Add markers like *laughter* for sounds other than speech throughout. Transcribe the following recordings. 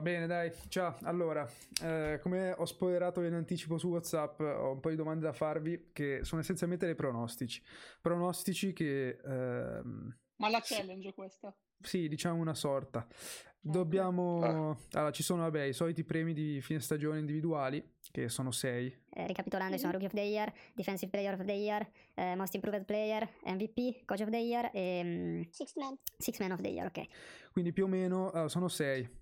Va bene, dai. Ciao. Allora, eh, come ho spoilerato in anticipo su WhatsApp, ho un po' di domande da farvi che sono essenzialmente dei pronostici. Pronostici che... ehm, Ma la challenge è questa. sì, diciamo una sorta. Dobbiamo... Allora, ci sono, vabbè, i soliti premi di fine stagione individuali, che sono sei. Eh, ricapitolando, ci sono Rookie of the Year, Defensive Player of the Year, eh, Most Improved Player, MVP, Coach of the Year e mm, Six Man. Six Man of the Year, ok. Quindi più o meno allora, sono sei.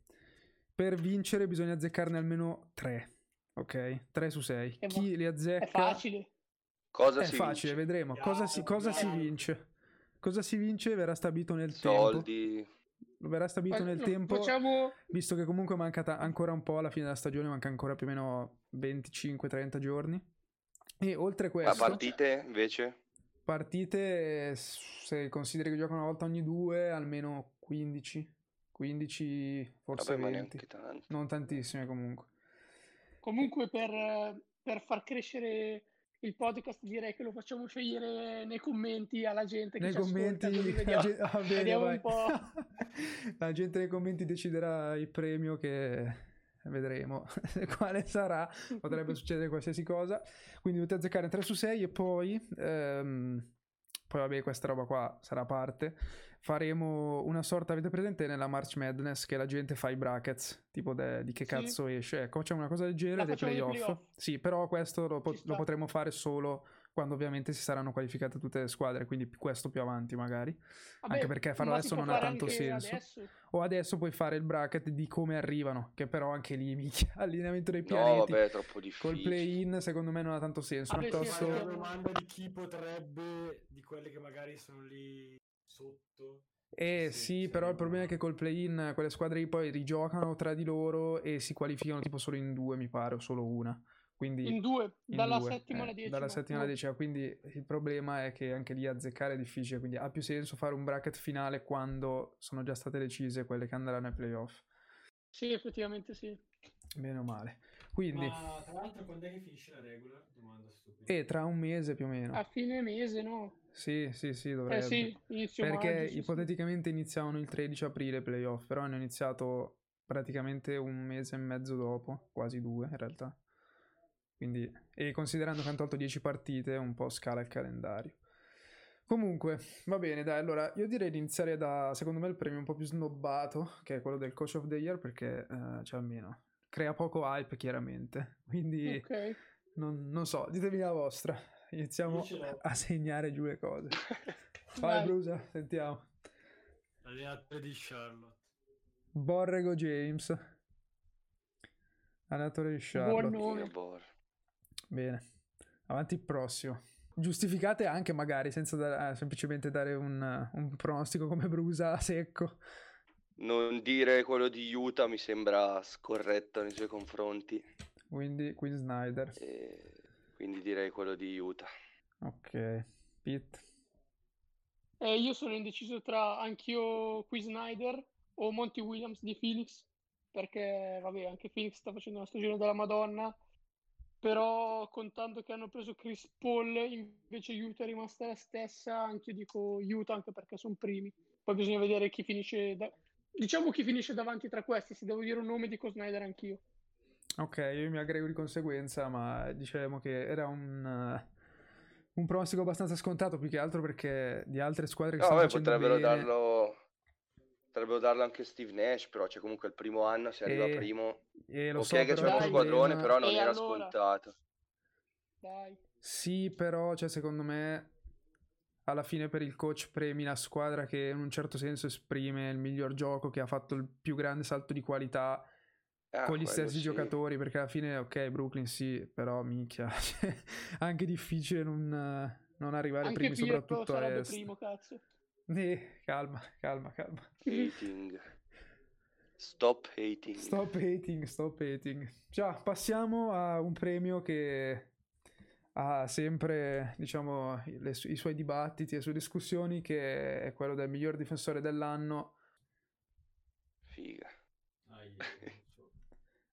Per vincere bisogna azzeccarne almeno tre. Ok? 3 su 6. E Chi li azzecca... È facile. Cosa È si facile, vince? vedremo. Cosa si, cosa si vince? Cosa si vince verrà stabilito nel Soldi. tempo. Verrà stabilito nel Fa- tempo, Facciamo... visto che comunque manca ta- ancora un po' alla fine della stagione, manca ancora più o meno 25-30 giorni. E oltre Ma questo, partite invece? partite, eh, se consideri che giocano una volta ogni due, almeno 15, 15, forse Vabbè, ma 20. neanche tanto. Non tantissime comunque. Comunque per, per far crescere il podcast direi che lo facciamo scegliere nei commenti alla gente che Nei ci ascolta, commenti, *laughs* la vediamo, gente, bene, vediamo vai. un po'. *laughs* la gente nei commenti deciderà il premio che vedremo *laughs* quale sarà. Potrebbe succedere qualsiasi cosa. Quindi dovete azzeccare 3 su 6 e poi, ehm, poi vabbè, questa roba qua sarà a parte. Faremo una sorta, avete presente nella March Madness che la gente fa i brackets, tipo de- di che Sì. cazzo esce. Ecco, facciamo una cosa del genere La dei playoff. playoff. Sì, però questo lo, po- lo potremo fare solo quando ovviamente si saranno qualificate tutte le squadre, quindi questo più avanti magari. Vabbè, Anche perché farlo adesso non ha tanto senso. adesso. O adesso puoi fare il bracket di come arrivano, che però anche lì, *laughs* minchia, allineamento dei No, pianeti. vabbè, è troppo Col difficile. play-in secondo me non ha tanto senso. Vabbè, sì, piuttosto... io- una domanda di chi potrebbe, di quelle che magari sono lì sotto. Eh Sì, sì, però il problema è che col play-in quelle squadre lì poi rigiocano tra di loro e si qualificano tipo solo in due, mi pare, o solo una. Quindi In due, in dalla due, settima eh, alla decima. Dalla settima alla decima, quindi il problema è che anche lì azzeccare è difficile, quindi ha più senso fare un bracket finale quando sono già state decise quelle che andranno ai playoff, Sì, effettivamente sì. bene o male. Quindi, Ma tra l'altro quando è che finisce la regola? Domanda stupida. e tra un mese più o meno. A fine mese, no? Sì, sì, sì, Eh dovrebbe. sì, inizio Perché maggio, sì, sì. ipoteticamente iniziavano il 13 aprile i playoff, però hanno iniziato praticamente un mese e mezzo dopo, quasi due in realtà. Quindi, e considerando che hanno tolto 10 partite, un po' scala il calendario. Comunque, va bene, dai, allora io direi di iniziare da, secondo me, il premio un po' più snobbato, che è quello del Coach of the Year, perché, eh, cioè almeno, crea poco hype, chiaramente. Quindi, Ok. non, non so, ditemi la vostra. Iniziamo a segnare giù le cose. *laughs* Vai. Brusa, sentiamo. L'allenatore di Charlotte. Borrego James. Allenatore di Charlotte. Buon nome. Bor. Bene. Avanti il prossimo. Giustificate anche magari senza da- semplicemente dare un, un pronostico come Brusa a secco. Non dire quello di Utah mi sembra scorretto nei suoi confronti. Quindi Queen Snyder. e quindi direi quello di Utah. Ok. Pete. Eh, io sono indeciso tra anch'io Qui Snyder o Monty Williams di Phoenix, perché vabbè, anche Phoenix sta facendo una stagione della Madonna, però contando che hanno preso Chris Paul, invece Utah è rimasta la stessa, anche io dico Utah anche perché sono primi. Poi bisogna vedere chi finisce, da- diciamo chi finisce davanti tra questi, se devo dire un nome dico Snyder anch'io. Ok, io mi aggrego di conseguenza, ma diciamo che era un, eh, un pronostico abbastanza scontato, più che altro perché di altre squadre che No, stanno vabbè, facendo potrebbero bene... darlo. Potrebbero darlo anche Steve Nash, però c'è comunque il primo anno, se arriva E- primo. E lo ok so, che c'è il uno squadrone, problema- però non E era allora? scontato. Dai. Sì, però, cioè, secondo me, alla fine per il coach premi la squadra che in un certo senso esprime il miglior gioco, che ha fatto il più grande salto di qualità Ah, con gli stessi sì. giocatori, perché alla fine, ok, Brooklyn sì, però minchia, *laughs* cioè, anche difficile non, non arrivare Anche primi, Pirlo soprattutto a sarebbe est. primo, cazzo. Eh, calma, calma, calma. Hating. Stop hating. Stop hating, stop hating. Già, passiamo a un premio che ha sempre, diciamo, le su- i suoi dibattiti e le sue discussioni, che è quello del miglior difensore dell'anno. Figa.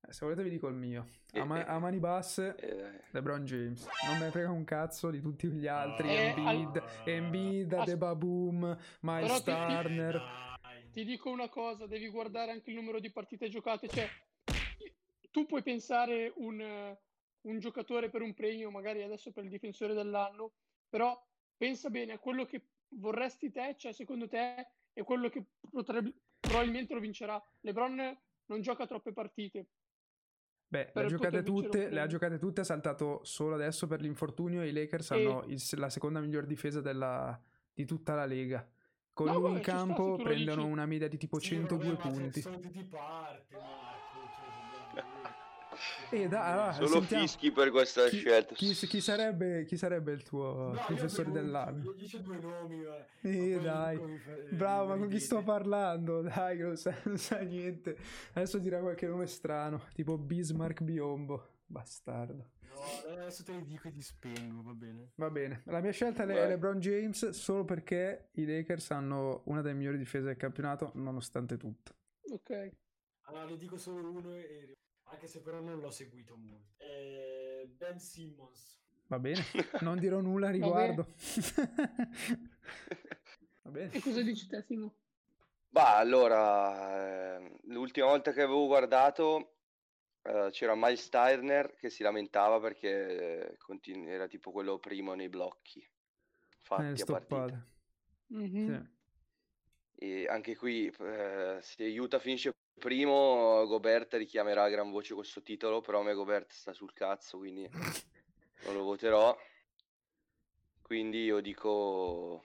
Eh, Se volete vi dico il mio. A, ma- eh. a mani basse, Eh, LeBron James. Non me ne frega un cazzo di tutti gli altri. Eh, Embiid, al- Embiid, As- Adebaboom, Miles Però tutti- Turner. Dai. ti dico una cosa, devi guardare anche il numero di partite giocate. Cioè, tu puoi pensare un, un giocatore per un premio, magari adesso per il difensore dell'anno, però pensa bene a quello che vorresti te, cioè secondo te, e quello che potrebbe, probabilmente lo vincerà. LeBron non gioca troppe partite. Beh, le ha giocate tutte, le ha giocate tutte, ha saltato solo adesso per l'infortunio e i Lakers E- hanno il- la seconda miglior difesa della- di tutta la lega. Con No, lui in sta, campo lo prendono dici. una media di tipo Sì, 102 vabbè, ma punti. Sono tutti parte, Marco. Eh, dai, allora, Solo sentiamo- fischi per questa Chi, scelta. chi- chi sarebbe, chi sarebbe il tuo No, ho nomi, dell'anno? Io, c'ho due nomi. Eh, Ma dai. fa- eh, Bravo, ma con chi sto parlando? *laughs* Dai, che non sa, non sa niente. Adesso dirà qualche nome strano, tipo Bismarck Biombo. Bastardo. No, adesso te li dico e ti spengo, va bene. Va bene, la mia scelta è Vai. LeBron James solo perché i Lakers hanno una delle migliori difese del campionato, nonostante tutto. Ok. Allora, ne dico solo uno, e... anche se però non l'ho seguito molto. Eh, ben Simmons. Va bene, *laughs* non dirò nulla a riguardo. *laughs* Va bene. E cosa dici te, Simo? Bah, allora, ehm, l'ultima volta che avevo guardato eh, c'era Miles Turner che si lamentava perché eh, continu- era tipo quello primo nei blocchi Eh, fatti a partita. Mhm. Sì. E anche qui, eh, se Utah finisce primo, Gobert richiamerà a gran voce questo titolo, però a me Gobert sta sul cazzo, quindi non lo voterò. Quindi io dico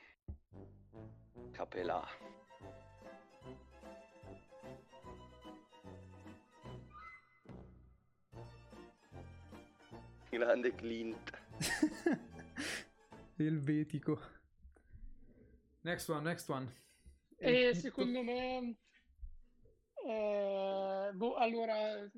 Capelà. Grande Clint. *laughs* Elvetico. Next one, next one. E Il- secondo me, eh, boh, allora,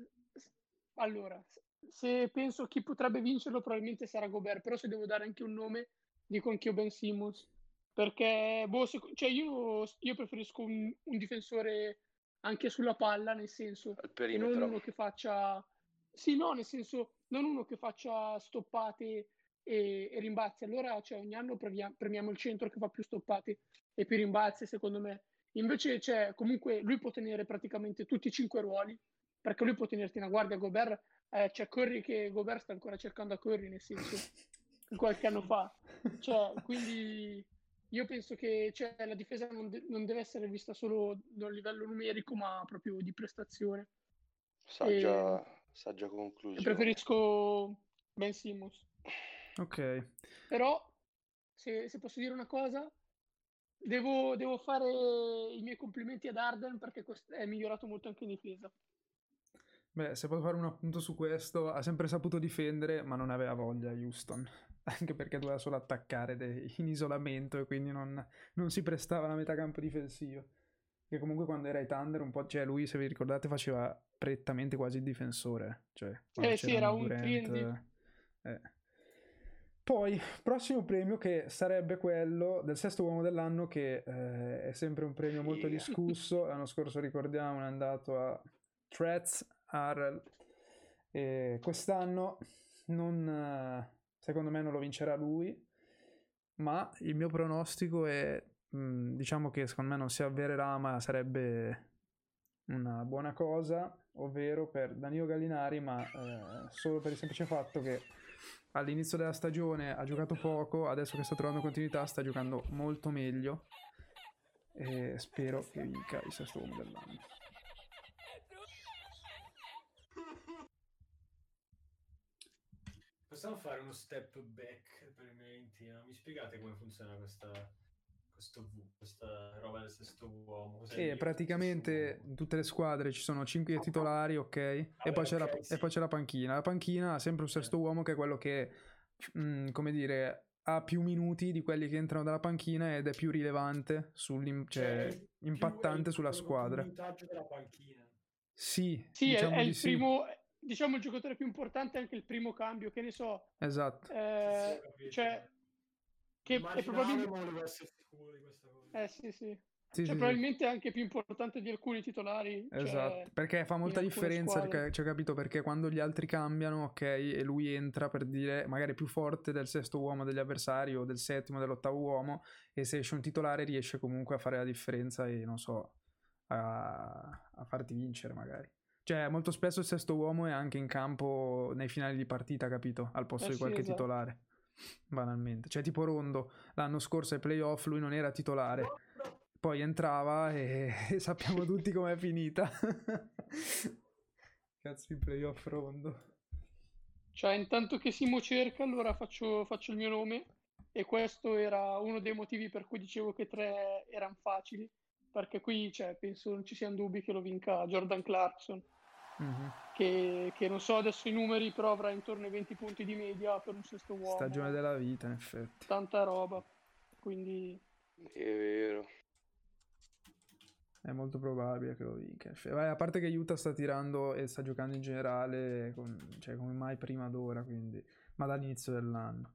allora, se penso chi potrebbe vincerlo probabilmente sarà Gobert, però se devo dare anche un nome, dico anch'io Ben Simmons, perché boh, seco- cioè io, io preferisco un, un difensore anche sulla palla, nel senso, non uno che faccia, sì, no, nel senso, non uno che faccia stoppate e, e rimbalzi. Allora, cioè, ogni anno premia- premiamo il centro che fa più stoppate e più rimbalzi, secondo me. Invece, cioè, comunque, lui può tenere praticamente tutti i cinque ruoli, perché lui può tenerti una guardia. Gobert, eh, c'è Curry che Gobert sta ancora cercando a Curry, nel senso, *laughs* qualche anno fa. Cioè, quindi io penso che cioè, la difesa non, de- non deve essere vista solo da un livello numerico, ma proprio di prestazione. Saggia, saggia E conclusione. preferisco Ben Simmons. Ok. Però, se, se posso dire una cosa, devo, devo fare i miei complimenti ad Arden perché è migliorato molto anche in difesa. Beh, se posso fare un appunto su questo, ha sempre saputo difendere, ma non aveva voglia Houston. *laughs* Anche perché doveva solo attaccare de- in isolamento e quindi non, non si prestava alla metà campo difensivo. Che comunque quando era ai Thunder un po', cioè lui se vi ricordate faceva prettamente quasi il difensore. Cioè, Eh sì, era un Durant, 3&D. eh. Poi, prossimo premio che sarebbe quello del sesto uomo dell'anno che eh, è sempre un premio molto Figa. discusso. *laughs* L'anno scorso ricordiamo è andato a Threats Harrell e quest'anno non, secondo me non lo vincerà lui, ma il mio pronostico è, mh, diciamo che secondo me non si avvererà, ma sarebbe una buona cosa, ovvero per Danilo Gallinari, ma eh, solo per il semplice fatto che all'inizio della stagione ha giocato poco, adesso che sta trovando continuità sta giocando molto meglio e spero che vinca il sesto uomo dell'anno. Possiamo fare uno step back brevemente? no? Mi spiegate come funziona questa, questo V, questa roba del sesto uomo? Il E mio praticamente in tutte le squadre ci sono 5 titolari, ok? E Vabbè, poi, c'è la, ok, e sì. poi c'è la panchina. La panchina ha sempre un sesto uomo che è quello che, mm, come dire, ha più minuti di quelli che entrano dalla panchina ed è più rilevante, sull'im- cioè, il più- impattante è sulla squadra. minutaggio della panchina. Sì, Sì, è- diciamo è, di il sì. primo, diciamo il giocatore più importante, anche il primo cambio, che ne so, Esatto. eh, Sì, sì, cioè, che è probabilmente... sicuro di questa cosa. Eh sì, sì. Sì, Cioè, sì, sì. probabilmente anche più importante di alcuni titolari. cioè, Esatto, perché fa molta differenza, perché, cioè, capito? Perché quando gli altri cambiano, ok, e lui entra per dire magari più forte del sesto uomo degli avversari o del settimo, dell'ottavo uomo, e se esce un titolare riesce comunque a fare la differenza e non so, a, a farti vincere magari. Cioè, molto spesso il sesto uomo è anche in campo nei finali di partita, capito? Al posto Eh di sì, qualche esatto. titolare. Banalmente. Cioè, tipo Rondo, l'anno scorso ai playoff lui non era titolare. Poi entrava e, e sappiamo tutti com'è *laughs* finita. Cazzo di playoff Rondo. Cioè, intanto che Simo cerca, allora faccio, faccio il mio nome. E questo era uno dei motivi per cui dicevo che tre erano facili. Perché qui, cioè, penso non ci siano dubbi che lo vinca Jordan Clarkson. Mhm. Che, che non so adesso i numeri, però avrà intorno ai 20 punti di media per un sesto uomo. Stagione della vita, in effetti. Tanta roba. Quindi, È vero. È molto probabile che lo vinca. Vabbè, a parte che Utah sta tirando e sta giocando in generale con- cioè, come mai prima d'ora, quindi, ma dall'inizio dell'anno.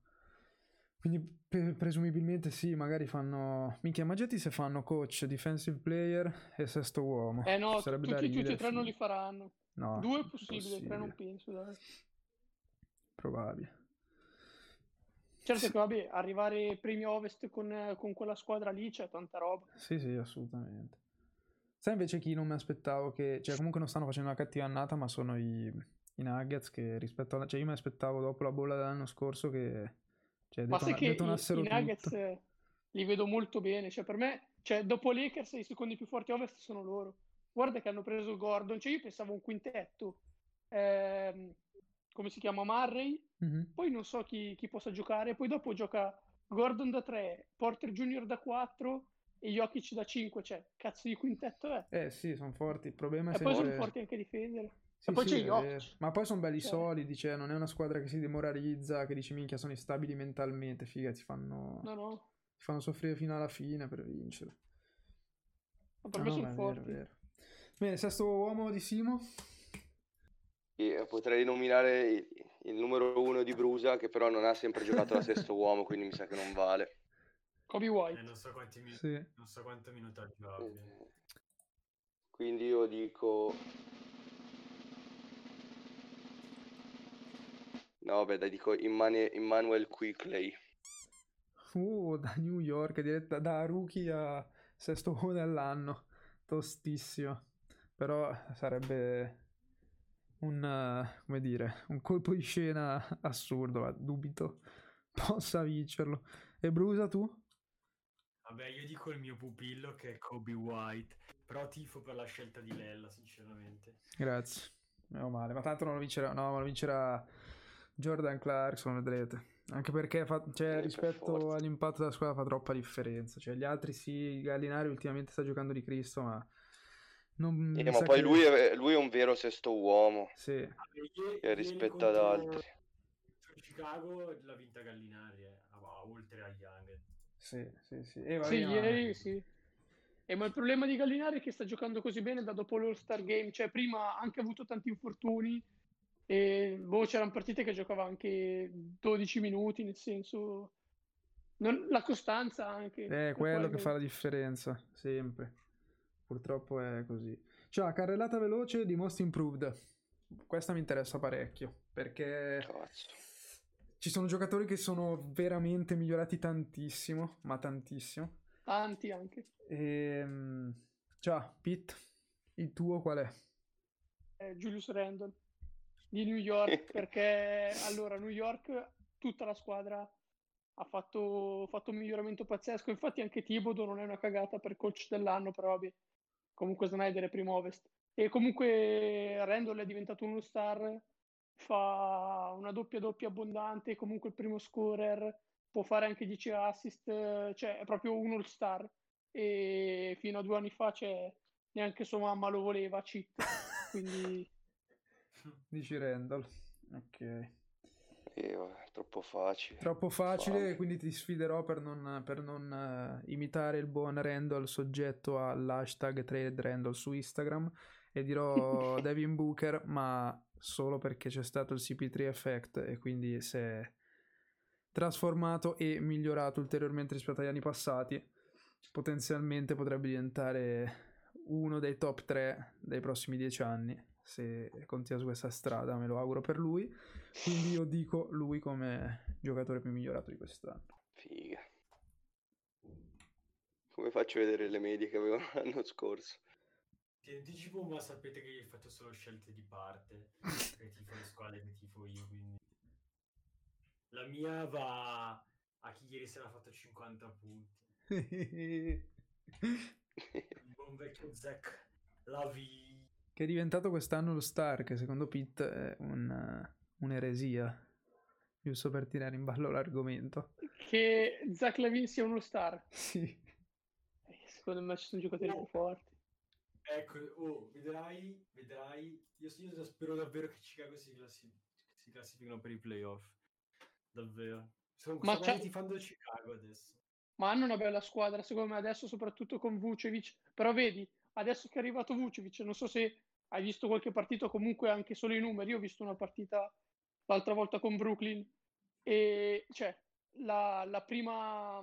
Quindi pe- presumibilmente sì, magari fanno... Minchia, immaginati se fanno coach, defensive player e sesto uomo. eh no, Sarebbe da tutti, tutti e tre non li faranno. No, Due è possibile, tre non penso. Dai. Probabile. Certo che vabbè, arrivare ai primi ovest con, con quella squadra lì c'è tanta roba. Sì, sì, assolutamente. Sai invece chi non mi aspettavo che... Cioè, comunque non stanno facendo una cattiva annata, ma sono i, i Nuggets che rispetto alla... Cioè, io mi aspettavo dopo la bolla dell'anno scorso che... Cioè, Ma sai detona- che i, i Nuggets tutto. eh, li vedo molto bene. Cioè, per me, cioè, dopo Lakers, i secondi più forti ovest sono loro. Guarda che hanno preso Gordon. Cioè, io pensavo un quintetto. Ehm, come si chiama? Murray. Mhm. Poi non so chi, chi possa giocare. Poi dopo gioca Gordon da 3, Porter Jr. da 4 e Jokic da 5. Cioè, cazzo di quintetto è? Eh sì, sono forti. Il problema è E poi sono sempre... forti anche a difendere. Sì, poi sì, vero. Ma poi sono belli Cioè. solidi, cioè non è una squadra che si demoralizza, che dici minchia sono instabili mentalmente, figa, ti fanno, No, no. ti fanno soffrire fino alla fine per vincere. Ma per Ah, me no, sono ma è vero, forti. vero. Bene, sesto uomo di Simo? E potrei nominare il, il numero uno di Brusa, che però non ha sempre giocato da sesto *laughs* uomo, quindi mi sa che non vale. Kobe Eh, White. non so quanti minuti, Sì. non so quanto minutaggio abbia. Quindi io dico... No, vabbè, dai, dico Immane- Immanuel Quickley. Uh, da New York, diretta da rookie a sesto uomo dell'anno. Tostissimo. Però sarebbe un, come dire, un colpo di scena assurdo, ma dubito possa vincerlo. E Brusa tu? Vabbè, io dico il mio pupillo che è Kobe White, però tifo per la scelta di Lella, sinceramente. Grazie. Meno male, ma tanto non lo vincerà, no, ma lo vincerà Jordan Clarkson, vedrete. Anche perché fa- cioè, per rispetto forza. all'impatto della squadra fa troppa differenza. Cioè, gli altri sì, Gallinari ultimamente sta giocando di Cristo, ma non Eh, ma poi che- lui è, lui è un vero sesto uomo Sì, che ieri rispetto ad altri. Chicago l'ha vinta Gallinari, eh, oltre a Young. sì, sì, sì. E vabbè, Sì, ma- ieri sì. E ma il problema di Gallinari è che sta giocando così bene da dopo l'All-Star Game, cioè prima ha anche avuto tanti infortuni e boh, c'erano partite che giocava anche 12 minuti, nel senso non- la costanza anche. È quello che fa la differenza, sempre. Purtroppo è così. Cioè, carrellata veloce di Most Improved. Questa mi interessa parecchio, perché Cazzo. ci sono giocatori che sono veramente migliorati tantissimo, ma tantissimo. Tanti anche. Ehm, ciao, Pete, il tuo qual è? eh, Julius Randle di New York *laughs* perché allora New York tutta la squadra ha fatto, fatto un miglioramento pazzesco. Infatti anche Thibodeau non è una cagata per coach dell'anno però vabbè comunque Snyder è primo ovest. E comunque Randle è diventato uno star fa una doppia doppia abbondante comunque il primo scorer può fare anche 10 assist cioè è proprio un all star. E fino a due anni fa cioè, neanche sua mamma lo voleva cheat *laughs* quindi Dici Randall. Ok. Eh, vabbè, troppo facile. Troppo facile, Fame. quindi ti sfiderò per non, per non, eh, imitare il buon Randall soggetto all'hashtag Trade Randall su Instagram e dirò *laughs* Devin Booker, ma solo perché c'è stato il CP3 effect e quindi si è trasformato e migliorato ulteriormente rispetto agli anni passati. Potenzialmente potrebbe diventare uno dei top 3 dei prossimi 10 anni. Se continua su questa strada, me lo auguro per lui. Quindi io dico lui come giocatore più migliorato di quest'anno. Figa. Come faccio a vedere le medie che avevo *laughs* l'anno scorso? ti anticipo, ma sapete che io ho fatto solo scelte di parte. *laughs* che tifo le squadre che tifo io, quindi... La mia va a chi ieri sera ha fatto 50 punti. *laughs* Il buon vecchio Zack Lavi. Che è diventato quest'anno lo star, che secondo Pitt è un- un'eresia. Giusto per tirare in ballo l'argomento. Che Zach Lavin sia uno star. Sì. Eh, Secondo me ci sono giocatori più forti. Ecco, oh, vedrai, vedrai. Io, io spero davvero che Chicago si, classi- si classifichino per i playoff. Davvero. Sono, Ma c'è- tifando Chicago adesso. Ma hanno una bella squadra, secondo me, adesso soprattutto con Vucevic. Però vedi, adesso che è arrivato Vucevic, non so se hai visto qualche partita, comunque anche solo i numeri. Io ho visto una partita l'altra volta con Brooklyn e cioè la, la prima,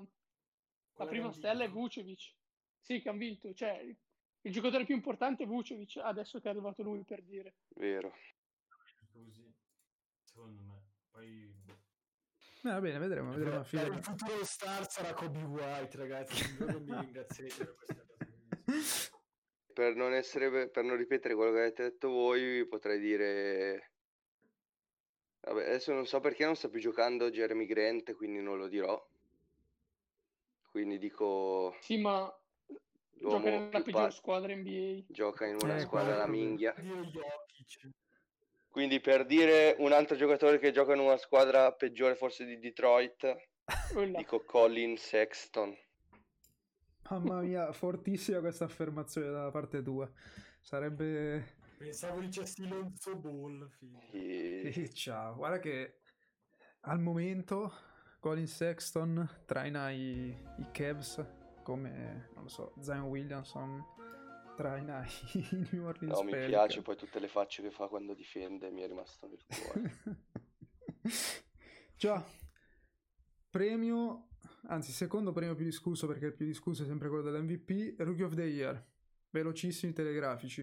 la prima stella è. Vucevic. Sì, che hanno vinto. Cioè, il giocatore più importante è Vucevic, adesso che è arrivato lui, per dire. Vero. Così, secondo me. Poi... Eh, va bene, vedremo, vedremo Eh, fine. il futuro star sarà Kobe White, ragazzi. Non mi ringrazierete per questa cosa. *laughs* Per non, essere, per non ripetere quello che avete detto voi, potrei dire... Vabbè, adesso non so perché non sta più giocando Jeremy Grant, quindi non lo dirò. Quindi dico, Sì, ma L'uomo gioca nella peggior pa- squadra NBA. gioca in una Eh, squadra. Dire Jokic. Quindi per dire un altro giocatore che gioca in una squadra peggiore forse di Detroit, dico Colin Sexton. Mamma mia, fortissima questa affermazione da parte tua. Sarebbe... Pensavo dicessi Lonzo Ball, figlio. E- Eh, ciao, guarda che al momento Colin Sexton traina i, i Cavs come, non lo so, Zion Williamson traina *laughs* i New Orleans No, mi piace poi tutte le facce che fa quando difende, mi è rimasto nel cuore. *laughs* Già, premio, anzi secondo premio più discusso perché il più discusso è sempre quello dell'MVP, Rookie of the Year, velocissimi telegrafici.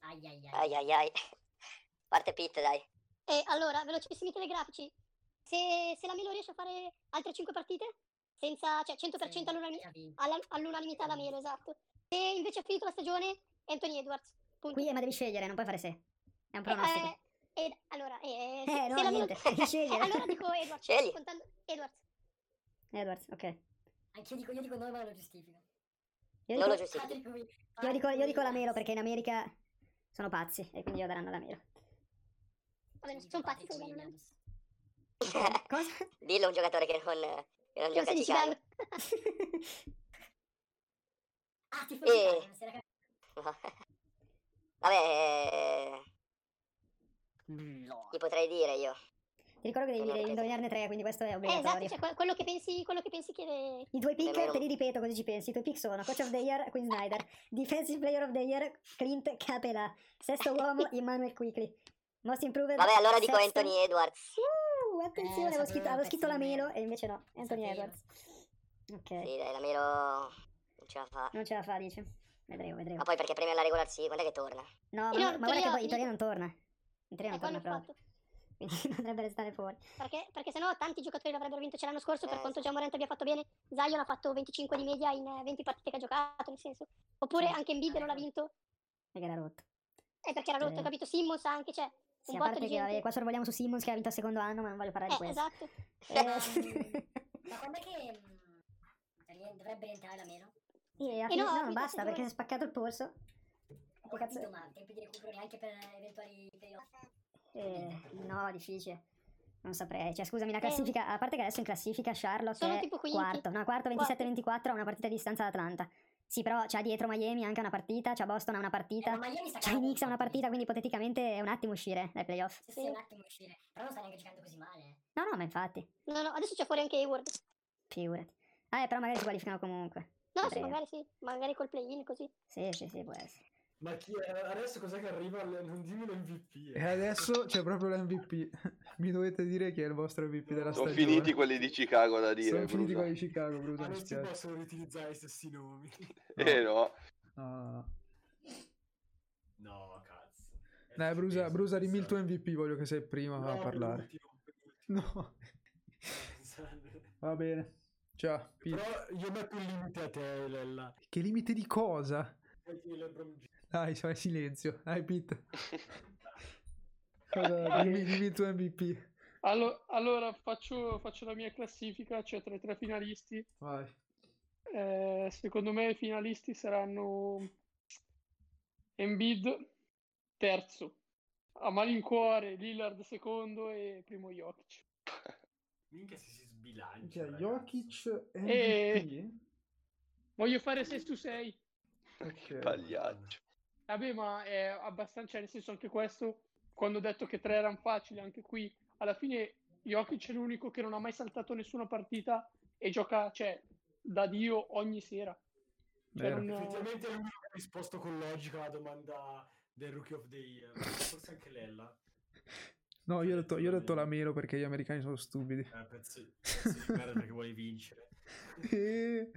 Ai ai ai. Ai ai ai. *laughs* Parte Pit, dai. E allora, velocissimi telegrafici. Se, se la Melo riesce a fare altre 5 partite, senza, cioè 100% all'unani- Ha vinto. alla- all'unanimità la Melo, esatto. Se invece ha finito la stagione, Anthony Edwards. Punto. Qui eh, ma devi scegliere, non puoi fare se. È un pronostico. Eh, ed- allora, eh, Eh, se, no, niente, *laughs* scegliere. Eh, allora dico Edwards. Scegli. Contando Edwards. Edwards, ok. Anch'io dico, io dico no, ma lo giustifico. Io Non lo giustifico. Io dico, io dico la Melo perché in America sono pazzi e quindi io daranno la Melo. Va bene, Dico sono pazzi. Sono. *laughs* Cosa? *laughs* Dillo a un giocatore che non, che non gioca a 16 Chicago. Ah, Eh. Non si era Vabbè, eh, No. chi potrei dire io? Ti ricordo che devi, Non indovinarne tre, quindi questo è Eh, obbligatorio. esatto, cioè, que- quello, che pensi, quello che pensi chiede... I tuoi pick, Nemmeno- te li ripeto così ci pensi. I tuoi pick sono Coach of the Year, Quinn Snyder, *laughs* Defensive Player of the Year, Clint Capela, Sesto uomo, *laughs* Emmanuel Quickly, Most Improved, Vabbè, allora dico Sexton. Anthony Edwards. Uh, attenzione, Eh, avevo scritto, avevo scritto la Melo e invece no, Anthony Sapevo. Edwards. Ok, Sì, dai, la Melo non ce la fa. non ce la fa, dice. Vedremo, vedremo. Ma poi perché premia la regular sì, quando è che torna? No, ma, Io- ma guarda che poi Torino non torna. Eh, non torna proprio. Quindi *laughs* potrebbe restare fuori. Perché, perché sennò tanti giocatori l'avrebbero vinto ce l'anno scorso, per Eh, quanto sì. già Morant abbia fatto bene. Zion ha fatto 25 di media in eh, 20 partite che ha giocato, nel senso. Oppure Sì. anche Embiid non l'ha vinto, Perché era rotto. eh, perché era rotto, Sì. capito? Simmons anche, cioè, Sì, un a parte di che gente. vabbè, qua sorvoliamo su Simmons che ha vinto il secondo anno, ma non voglio parlare di Eh, questo. esatto. *laughs* Eh, *laughs* Ma quando è che mm, dovrebbe rientrare la meno? sì, a E fine- no, no, non basta perché si è spaccato il polso. Ho Che cazzo- capito, ma tempi di recupero neanche per eventuali playoff. Eh, no, difficile. Non saprei. Cioè, scusami, la Eh. classifica, a parte che adesso in classifica Charlotte Sono è tipo quinti. quarto. No, quarto 27-24 a una partita di distanza da Atlanta. Sì, però c'ha dietro Miami anche una partita, c'ha Boston a una Eh, partita, ma Miami sta c'ha Knicks a una partita, quindi ipoteticamente è un attimo uscire dai playoff. Sì, sì, un attimo uscire. Però non sta neanche giocando così male. eh. No, no, ma infatti, No, no, adesso c'è fuori anche Hayward. figurati. Ah, eh, però magari si qualificano comunque. No, sì, magari sì, magari col play-in così. Sì, sì, sì, può essere. Ma chi è? Adesso cos'è che arriva? al- Non dimmi l'MVP. E adesso c'è proprio l'MVP. *laughs* Mi dovete dire chi è il vostro MVP della Sono stagione. finiti quelli di Chicago da dire. Sono finiti quelli di Chicago, Bruno, Ma mi non si possono riutilizzare i stessi nomi. *laughs* Eh no. No, no, no. No, cazzo. È Dai, Brusa, Brusa, dimmi il tuo. MVP, voglio che sei il primo a No, parlare. No, *laughs* va bene. Ciao, Pete. Però io metto un limite a te, Lella. Che limite di cosa? Dai, fai silenzio. Dai, Pete. Cosa- *laughs* dimmi, dimmi il tuo MVP. Allo- allora faccio, faccio la mia classifica, cioè tra i tre finalisti. Vai. Eh, secondo me i finalisti saranno Embiid terzo, a malincuore Lillard secondo e primo Jokic. Minchia se si sbilancia. Minchia, ragazzi. Jokic E- MVP? Voglio fare 6 su 6. Ok. Pagliaccio. Vabbè, ma è abbastanza, cioè, nel senso anche questo, quando ho detto che tre erano facili, anche qui, alla fine Jokic è l'unico che non ha mai saltato nessuna partita e gioca, cioè, da Dio ogni sera. Cioè, non- Effettivamente è l'unico che ha risposto con logica alla domanda del Rookie of the Year. Forse anche Lella. No, io ho, detto, io ho detto la meno perché gli americani sono stupidi. Eh, pezzo, pezzo di merda perché vuole vincere. E-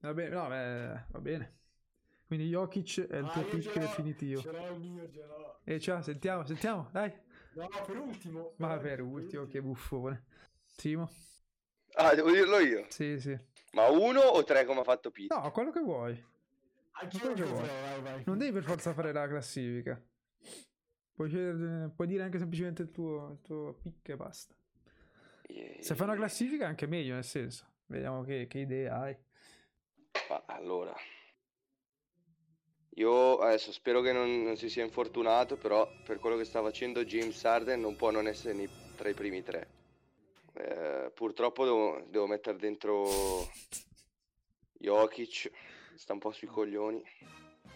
Va bene, no, beh, va bene. Quindi Jokic è il Ah, tuo pick definitivo. Ce l'ho il mio, ce l'ho. E ciao, sentiamo, sentiamo, dai. No, per ultimo. Ma dai, per ultimo, che buffone. Simo? Ah, devo dirlo io. Sì, sì. Ma uno o tre come ha fatto Pete? No, quello che vuoi. Anche Quello che vuoi. vai, vai. Non devi per forza fare la classifica. Puoi, scegliere- puoi dire anche semplicemente il tuo, il tuo pick e basta. Eh, Se fai una classifica è anche meglio, nel senso. Vediamo che, che idee hai. Ma allora, io adesso spero che non, non si sia infortunato, però per quello che sta facendo James Harden non può non essere nei- tra i primi tre. Eh, purtroppo devo, devo mettere dentro Jokic, sta un po' sui coglioni,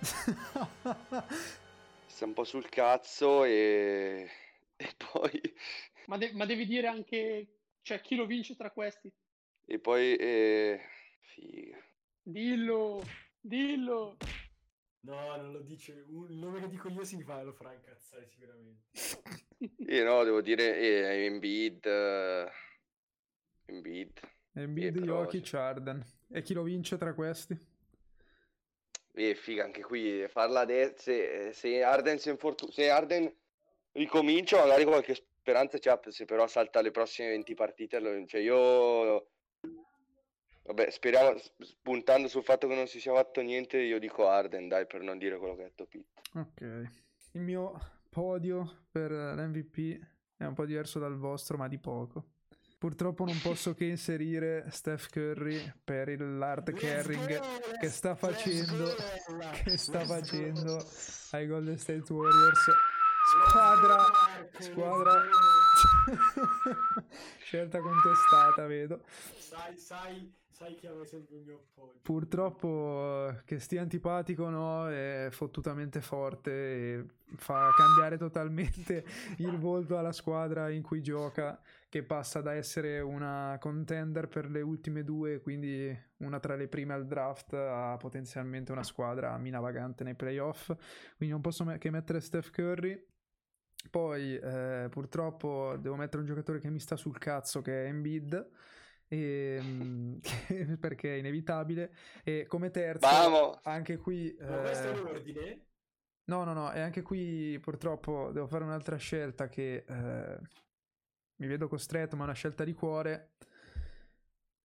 *laughs* sta un po' sul cazzo e, *laughs* e poi, Ma, de- ma devi dire anche, cioè, chi lo vince tra questi. e poi eh, figa. Dillo, dillo. No, non lo dice. Un- Il nome che dico io si fa, lo farà incazzare sicuramente. *laughs* Io no, devo dire eh, Embiid, eh, Embiid. Embiid, Eh, Jokic, Harden. E chi lo vince tra questi? E figa, anche qui farla adesso. Se, se Arden si infortuna, se Arden ricomincia, magari qualche speranza c'è. Se però salta le prossime 20 partite, cioè io. Vabbè, speriamo, puntando sul fatto che non si sia fatto niente, io dico Arden, dai, per non dire quello che ha detto Pete. Ok. Il mio podio per l'MVP è un po' diverso dal vostro, ma di poco. Purtroppo non posso che inserire Steph Curry per il hard Let's carrying che sta facendo che sta facendo ai Golden State Warriors. Squadra squadra. *laughs* scelta contestata, vedo. Sai, sai, sai che avevi sempre il mio appoggio. Purtroppo eh, che stia antipatico no, è fottutamente forte e fa cambiare totalmente *laughs* il volto alla squadra in cui gioca, che passa da essere una contender per le ultime due, quindi una tra le prime al draft, a potenzialmente una squadra mina vagante nei playoff. Quindi non posso me- che mettere Steph Curry. Poi eh, purtroppo devo mettere un giocatore che mi sta sul cazzo, che è Embiid. *laughs* E, mm, perché è inevitabile e come terzo Vamos! anche qui Ma questo è eh, l'ordine? no no no e anche qui purtroppo devo fare un'altra scelta che eh, mi vedo costretto ma è una scelta di cuore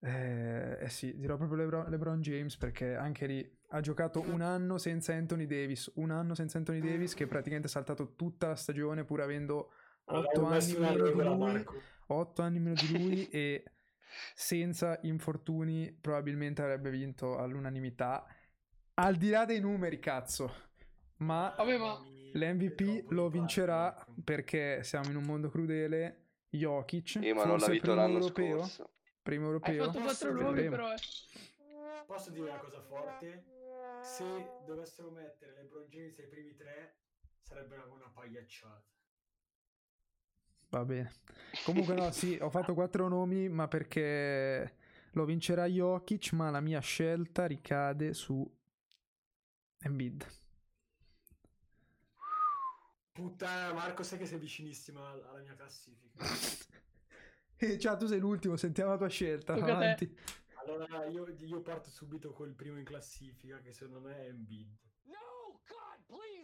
eh, eh sì dirò proprio Lebron, LeBron James perché anche lì ha giocato un anno senza Anthony Davis un anno senza Anthony Davis che praticamente ha saltato tutta la stagione pur avendo Allora, 8 ho anni meno di lui Marco. 8 anni meno di lui e senza infortuni probabilmente avrebbe vinto all'unanimità. Al di là dei numeri, cazzo. Ma mia, l'MVP lo vincerà perché siamo in un mondo crudele. Jokic, Io ma non l'ha vinto primo l'anno europeo. scorso. Primo Hai europeo. fatto Posso quattro nomi, però. eh. Posso dire una cosa forte? Se dovessero mettere LeBron James ai primi tre, sarebbe una buona pagliacciata. Va bene. Comunque no, sì, ho fatto quattro nomi, ma perché lo vincerà Jokic, ma la mia scelta ricade su Embiid. Puttana, Marco, sai che sei vicinissimo al- alla mia classifica. *laughs* *laughs* Ciao, tu sei l'ultimo, sentiamo la tua scelta. Avanti. Allora io, io parto subito col primo in classifica, che secondo me è Embiid.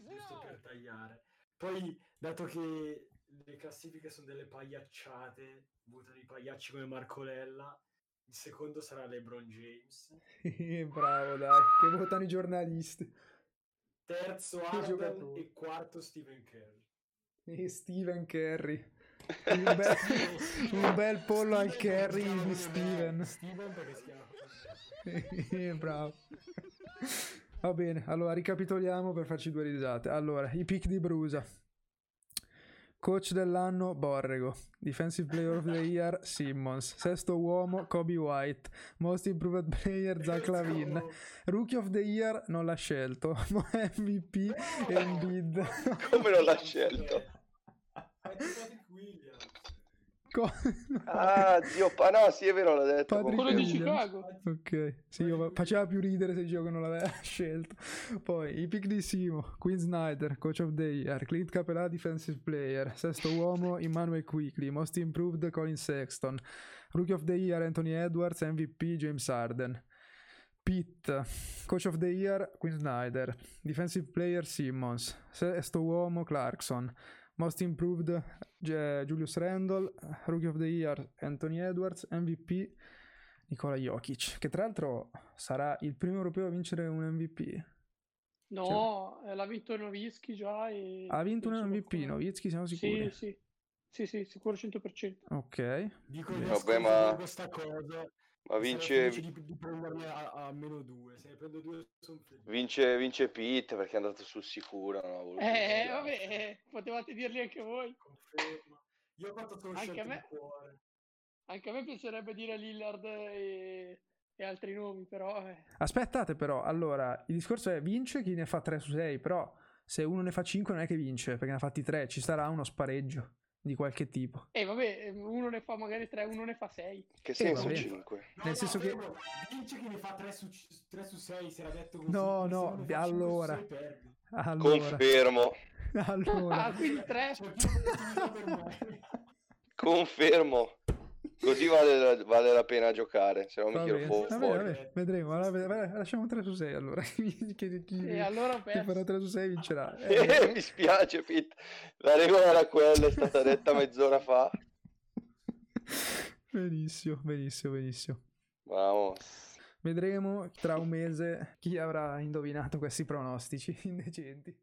Giusto per tagliare. Poi, dato che le classifiche sono delle pagliacciate, votano i pagliacci come Marco Lella, il secondo sarà LeBron James. *laughs* Bravo, dai, che votano i giornalisti. terzo Che Arden giocatore. e quarto Steven Kerr. E Steven Kerry. Un *laughs* bel, *laughs* un bel pollo al Kerry di Steven. Steven perché si chiama *laughs* Bravo. Va bene, allora ricapitoliamo per farci due risate. Allora, i pick di Brusa. Coach dell'anno Borrego. Defensive Player of the Year Simmons. Sesto uomo Kobe White. Most Improved Player Zach Lavin. Rookie of the Year non l'ha scelto. MVP Embiid. Come non l'ha scelto? È Patrick Williams. Co- Ah, zio, pa- no, sì, è vero, l'ha detto. Patrick Quello di Williams. Chicago. Ok, sì, io- faceva più ridere se dicevo che non l'aveva *laughs* scelto. Poi i pick di Simo, Quinn Snyder, Coach of the Year, Clint Capella, Defensive Player, sesto uomo Emmanuel Quickly, Most Improved Colin Sexton, Rookie of the Year Anthony Edwards, MVP James Harden. Pitt, Coach of the Year Quinn Snyder, Defensive Player Simmons, sesto uomo Clarkson, Most Improved Julius Randle, Rookie of the Year Anthony Edwards, MVP Nicola Jokic, che tra l'altro sarà il primo europeo a vincere un MVP. No, eh, l'ha vinto Novischi già e... Ha vinto un MVP, qualcuno- Novitsky, siamo sicuri? Sì, sì. Sì, sì, sicuro 100%. Ok. Dico Vabbè, ma- questa cosa. Ma vince, Di, di a, a meno due. Se ne prendo due sono felice. vince, vince Pitt perché è andato sul sicuro. voluto Eh, rischiare. vabbè, eh, potevate dirli anche voi. Conferma. Io quanto sono Anche scelto a me. cuore. Anche a me piacerebbe dire Lillard e, e altri nomi, però... eh. Aspettate però, allora, il discorso è vince chi ne fa 3 su 6, però se uno ne fa 5 non è che vince, perché ne ha fatti 3, ci sarà uno spareggio di qualche tipo. E vabbè, uno ne fa magari tre, uno ne fa sei. Che senso vabbè. 5? No, Nel no, senso che-. Vince chi ne fa 3 su, 3 su 6, si era detto così. No, se no, allora. Allora, Confermo, *laughs* allora, Ah, quindi tre? C'è più opportunità per me. confermo. Così vale, vale la pena giocare, se no mi tiro va fuori. vabbè, vedremo, allora, ved- vabbè, lasciamo *laughs* 3 su 6 allora, chi, chi- chi- E allora chi farà perso. 3 su 6 vincerà. *laughs* Eh, mi spiace, Pitt. La regola era quella, è stata detta mezz'ora fa. *laughs* benissimo, benissimo, benissimo. Vamos. Vedremo tra un mese chi avrà indovinato questi pronostici indecenti.